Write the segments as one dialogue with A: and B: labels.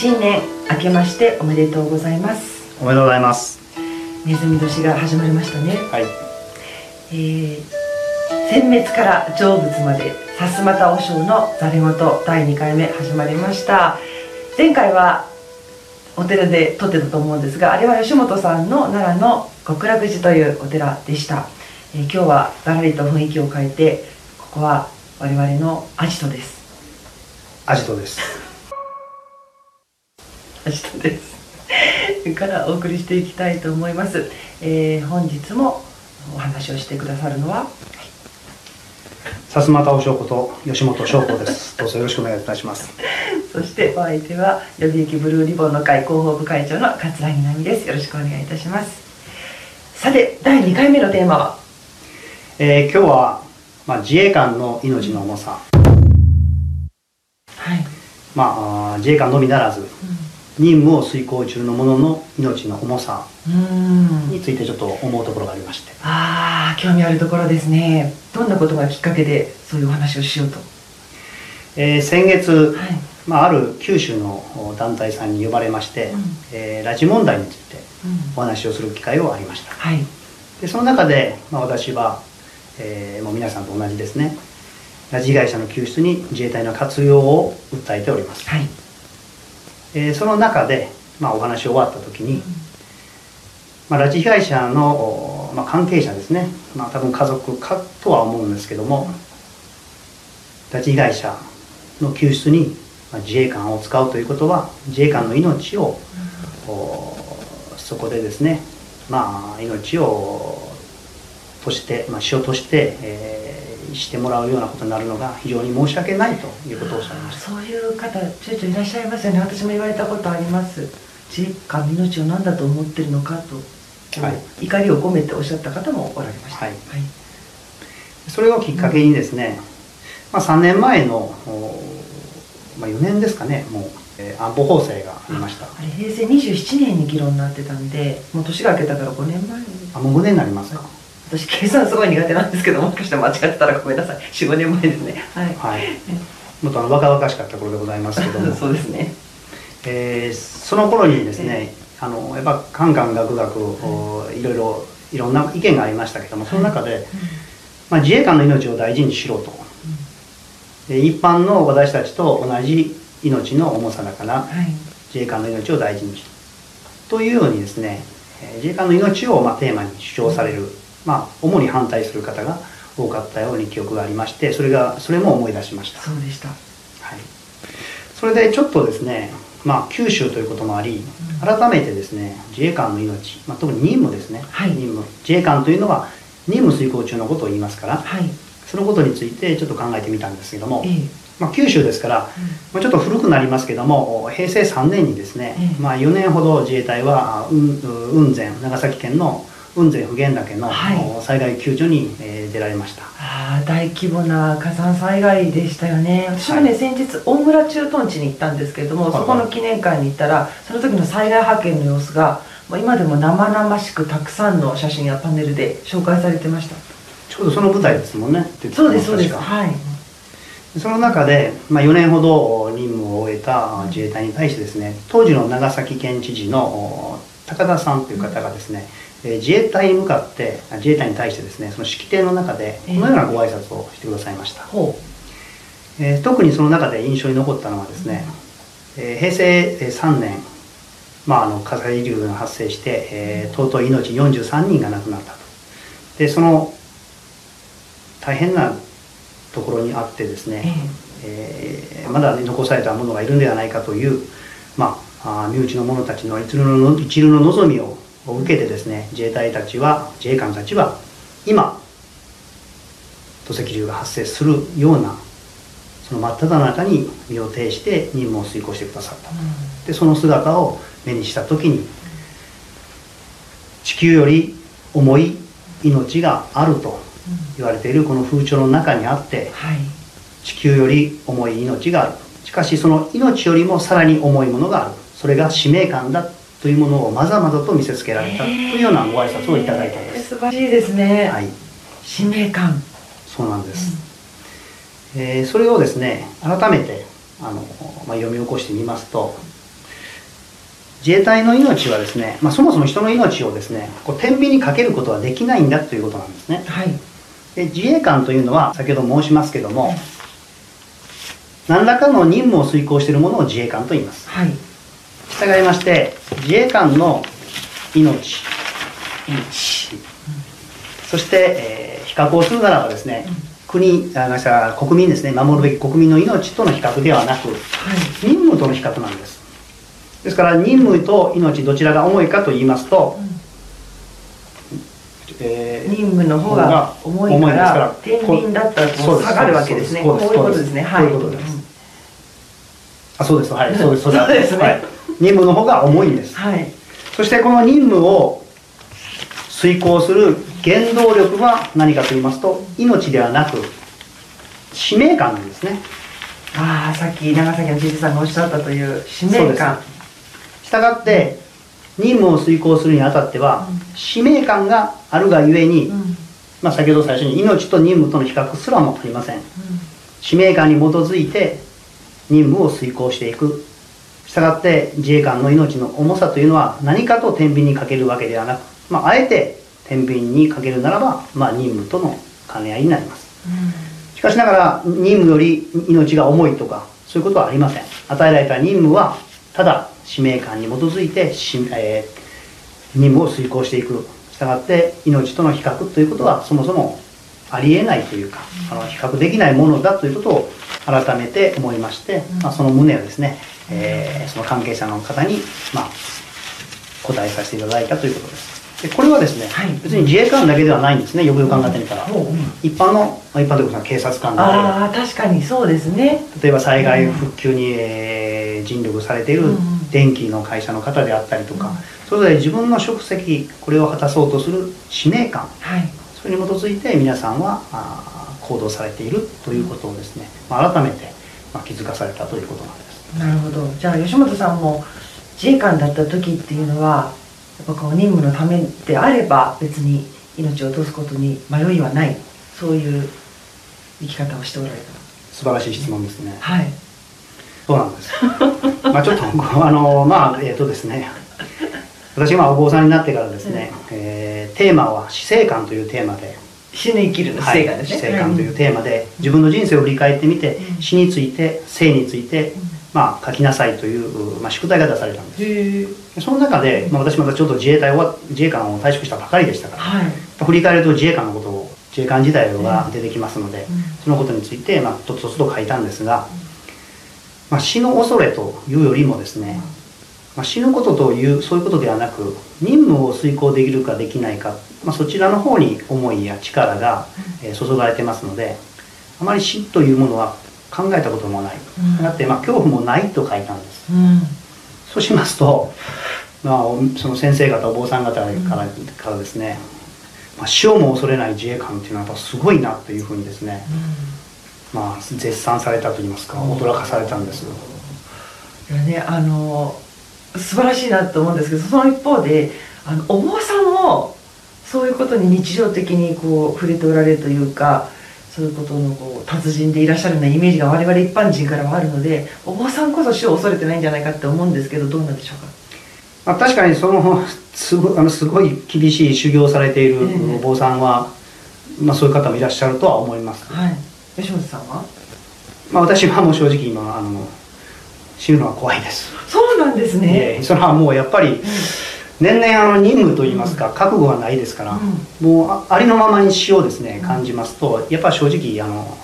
A: 新年明けましておめでとうございます。
B: おめでとうございます。
A: ネズミ年が始まりましたね。
B: はい。
A: えー、殲滅から成仏までさすまた和尚のざれ言第2回目始まりました。前回はお寺で撮ってたと思うんですがあれは吉本さんの奈良の極楽寺というお寺でした、えー、今日はがらりと雰囲気を変えてここは我々のアジトです。
B: アジトです
A: アジトですからお送りしていきたいと思います、えー、本日もお話をしてくださるのは、
B: さすまたおしょうこと吉本翔子です。どうぞよろしくお願いいたします。
A: そしてお相手は予備役ブルーリボンの会広報部会長の桂木奈美です。よろしくお願いいたします。さて第2回目のテーマは、
B: えー、今日はまあ自衛官の命の重さ。
A: はい。
B: まあ自衛官のみならず。うん任務を遂行中の者の命の重さについてちょっと思うところがありまして。
A: ああ興味あるところですね。どんなことがきっかけでそういうお話をしようと、
B: えー、先月、はい、まあ、ある九州の団体さんに呼ばれまして、うん、えー、拉致問題についてお話をする機会をありました、
A: はい、
B: でその中で、まあ、私は、えー、もう皆さんと同じですね。拉致被害者の救出に自衛隊の活用を訴えております、
A: はい
B: えー、その中で、まあ、お話終わった時に、まあ、拉致被害者の、まあ、関係者ですね、まあ、多分家族かとは思うんですけども拉致被害者の救出に、まあ、自衛官を使うということは自衛官の命を、うん、そこでですねまあ命をとして、まあ、死をとして、えーしてもらうようなことになるのが非常に申し訳ないということをおっしゃいました。
A: そういう方ちょいちょいいらっしゃいますよね。私も言われたことあります。自衛官の命を何だと思ってるのかと、はい、怒りを込めておっしゃった方もおられました、
B: はい、はい、それをきっかけにですね、うん、まあ、3年前の、まあ、4年ですかねもう、えー、安保法制がありました。
A: あれ平成27年に議論になってたんでもう年が明けたから5年前。
B: あもう5年になりますか、
A: 私計算すごい苦手なんですけどもしかして間違ってたらごめんなさい。45年前ですね。はい、
B: はい、もっとあの若々しかった頃でございますけども。
A: そうですね、
B: えー、その頃にですね、えー、あのやっぱカンカンガクガク、はい、いろいろいろんな意見がありましたけどもその中で、はい、まあ、自衛官の命を大事にしろと、うん、一般の私たちと同じ命の重さだから、はい、自衛官の命を大事にしろ。というようにですね自衛官の命をまあテーマに主張される、まあ、主に反対する方が多かったように記憶がありましてそれがそれも思い出しました。
A: そうでした、はい、
B: それでちょっとですね、まあ、九州ということもあり、改めてですね自衛官の命、まあ、特に任務ですね、
A: はい、
B: 任務。自衛官というのは任務遂行中のことを言いますから、
A: はい、
B: そのことについてちょっと考えてみたんですけども、えー、まあ、九州ですから、まあ、ちょっと古くなりますけども平成3年にですね、えー、まあ、4年ほど自衛隊は雲仙長崎県の雲仙普賢岳の、災害救助に、えー、出られました。
A: あ大規模な火山災害でしたよね。私もね、はい、先日大村駐屯地に行ったんですけれども、はい、そこの記念館に行ったらその時の災害派遣の様子が今でも生々しくたくさんの写真やパネルで紹介されてました。
B: ちょうどその舞台ですもんね。
A: そうですそうです。はい。
B: その中で、まあ、4年ほど任務を終えた自衛隊に対してですね当時の長崎県知事の高田さんという方がですね、自衛隊に向かって自衛隊に対してですねその式典の中でこのようなご挨拶をしてくださいました、えー、特にその中で印象に残ったのはですね、えー、平成3年、まあ、あの火砕流が発生して、えー、尊い命43人が亡くなったと。でその大変なところにあってですね、えー、まだ残されたものがいるんではないかという、まあ、身内の者たちの一流の一流の望みをを受けてですね自衛隊たちは自衛官たちは今土石流が発生するようなその真っ只中に身を挺して任務を遂行してくださった、うん、でその姿を目にした時に地球より重い命があると言われているこの風潮の中にあって、
A: はい、
B: 地球より重い命がある。しかしその命よりもさらに重いものがある。それが使命感だというものをまざまざと見せつけられたというようなご挨拶をいただいたんです。
A: 素晴らしいですね。
B: はい。
A: 使命感。
B: そうなんです。うん、えー、それをですね改めてあの、まあ、読み起こしてみますと、自衛隊の命はですね、まあ、そもそも人の命をですねこう天秤にかけることはできないんだということなんですね
A: はい
B: で自衛官というのは先ほど申しますけども何らかの任務を遂行しているものを自衛官と言います
A: はい
B: 従いまして自衛官の命。そして、えー比較をするならばですね、国あ国民ですね守るべき国民の命との比較ではなく
A: はい。
B: 任務との比較なんです。ですから任務と命どちらが重いかと言いますと、えー
A: 任務の方が重いか
B: 重いですから
A: ら天秤だったら下がるわけですね。こういうことですね。はい。
B: あそうですはい。そうです
A: そうですね。
B: はい、任務の方が重いんです。
A: はい。
B: そしてこの任務を遂行する原動力は何かと言いますと命ではなく使命感なんですね。
A: ああさっき長崎のじいさんがおっしゃったという使命感。
B: したがって任務を遂行するにあたっては、
A: うん。
B: 使命感があるがゆえに、
A: うん。
B: まあ、先ほど最初に命と任務との比較すらもありません。使命感に基づいて任務を遂行していくしたがって自衛官の命の重さというのは何かと天秤にかけるわけではなく、まあ、あえて天秤にかけるならば、まあ、任務との兼ね合いになります。しかしながら任務より命が重いとかそういうことはありません。与えられた任務はただ使命感に基づいてし、えー任務を遂行していく。したがって命との比較ということはそもそもありえないというかあの比較できないものだということを改めて思いまして、まあ、その旨をですね、えーその関係者の方に、まあ、答えさせていただいたということです。でこれはですね、
A: はい。
B: 別に自衛官だけではないんですねよくよく考えてみたら、
A: ほう。
B: 一般のまあ一般というか警察官で。あ
A: ああ確かにそうですね。
B: 例えば災害復旧に、えー尽力されている
A: うんうん。
B: 電気の会社の方であったりとか、
A: うん。
B: それぞれ自分の職責これを果たそうとする使命感
A: はい
B: それに基づいて皆さんは行動されているということをですね、まあ、改めて、まあ、気づかされたということなんです。
A: なるほどじゃあ吉本さんも自衛官だった時っていうのはやっぱこう任務のためであれば別に命を落とすことに迷いはないそういう生き方をしておられ
B: 素晴らしい質問ですね。
A: たはい
B: そうなんです。まあちょっと あのまあえっ、とですね。私がお坊さんになってからですね、えーテーマは死生観というテーマで
A: 死ぬ生きるの
B: はい
A: 生がですね、
B: 死生観というテーマで自分の人生を振り返ってみて
A: うん。
B: 死について生について
A: うん。
B: まあ書きなさいというまあ宿題が出されたんです。その中でまあ私またちょっと自衛隊を自衛官を退職したばかりでしたから
A: はい、
B: 振り返ると自衛官のことを自衛官時代が出てきますので
A: うん。
B: そのことについてまあとつとつと書いたんですがまあ死の恐れというよりもですねまあ、死ぬことというそういうことではなく任務を遂行できるかできないか、まあ、そちらの方に思いや力が、えー注がれてますのであまり死というものは考えたこともない、
A: うん。
B: だってまあ恐怖もないと書いたんです。
A: うん。
B: そうしますと、まあ、おその先生方お坊さん方から,、からですね、まあ、死をも恐れない自衛官っていうのはやっぱすごいなというふうにですね、まあ、絶賛されたといいますか驚かされたんです
A: いやねあの素晴らしいなと思うんですけどその一方であのお坊さんもそういうことに日常的にこう触れておられるというかそういうことのこう達人でいらっしゃるようなイメージが我々一般人からはあるのでお坊さんこそ死を恐れてないんじゃないかって思うんですけどどうなんでしょうか？
B: まあ、確かにそのすごあのすごい厳しい修行をされている
A: ええ。
B: お坊さんは、まあ、そういう方もいらっしゃるとは思います、
A: はい。吉本さんは？
B: まあ、私はもう正直今あの死ぬのは怖いです、
A: そうなんです
B: え
A: ね。
B: えそれはもうやっぱり年々あの任務といいますか覚悟がないですから、もうあありのままに死をですね感じますとやっぱ正直あの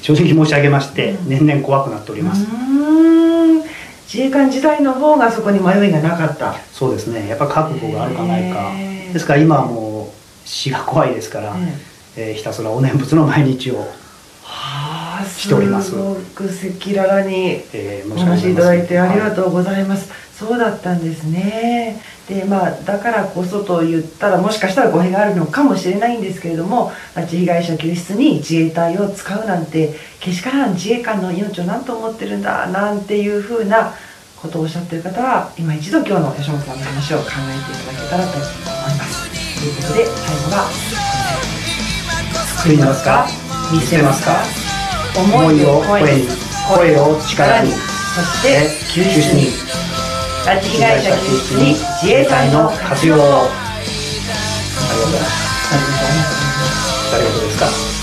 B: 正直申し上げまして
A: うん。
B: 年々怖くなっております、
A: うーん。自衛官時代の方がそこに迷いがなかった。
B: そうですね。やっぱ覚悟があるかないか。ですから今はもう死が怖いですから、
A: え。
B: えーひたすらお念仏の毎日を、
A: はあ
B: しております
A: すごく赤裸々に
B: えー
A: お話しいただいてありが
B: う
A: とうございます、そうだったんですね。でまあだからこそと言ったらもしかしたら語弊があるのかもしれないんですけれども拉致被害者救出に自衛隊を使うなんてけしからん自衛官の命を何と思ってるんだなんていうふうなことをおっしゃってる方は今一度今日の吉本さんの話を考えていただけたらと思います。ということで最後は
B: 救いますか？見つけますか？思いを声に声を力に
A: そして救出に拉致被害者救出に自衛隊の活用
B: ありがとうございます。誰事ですか？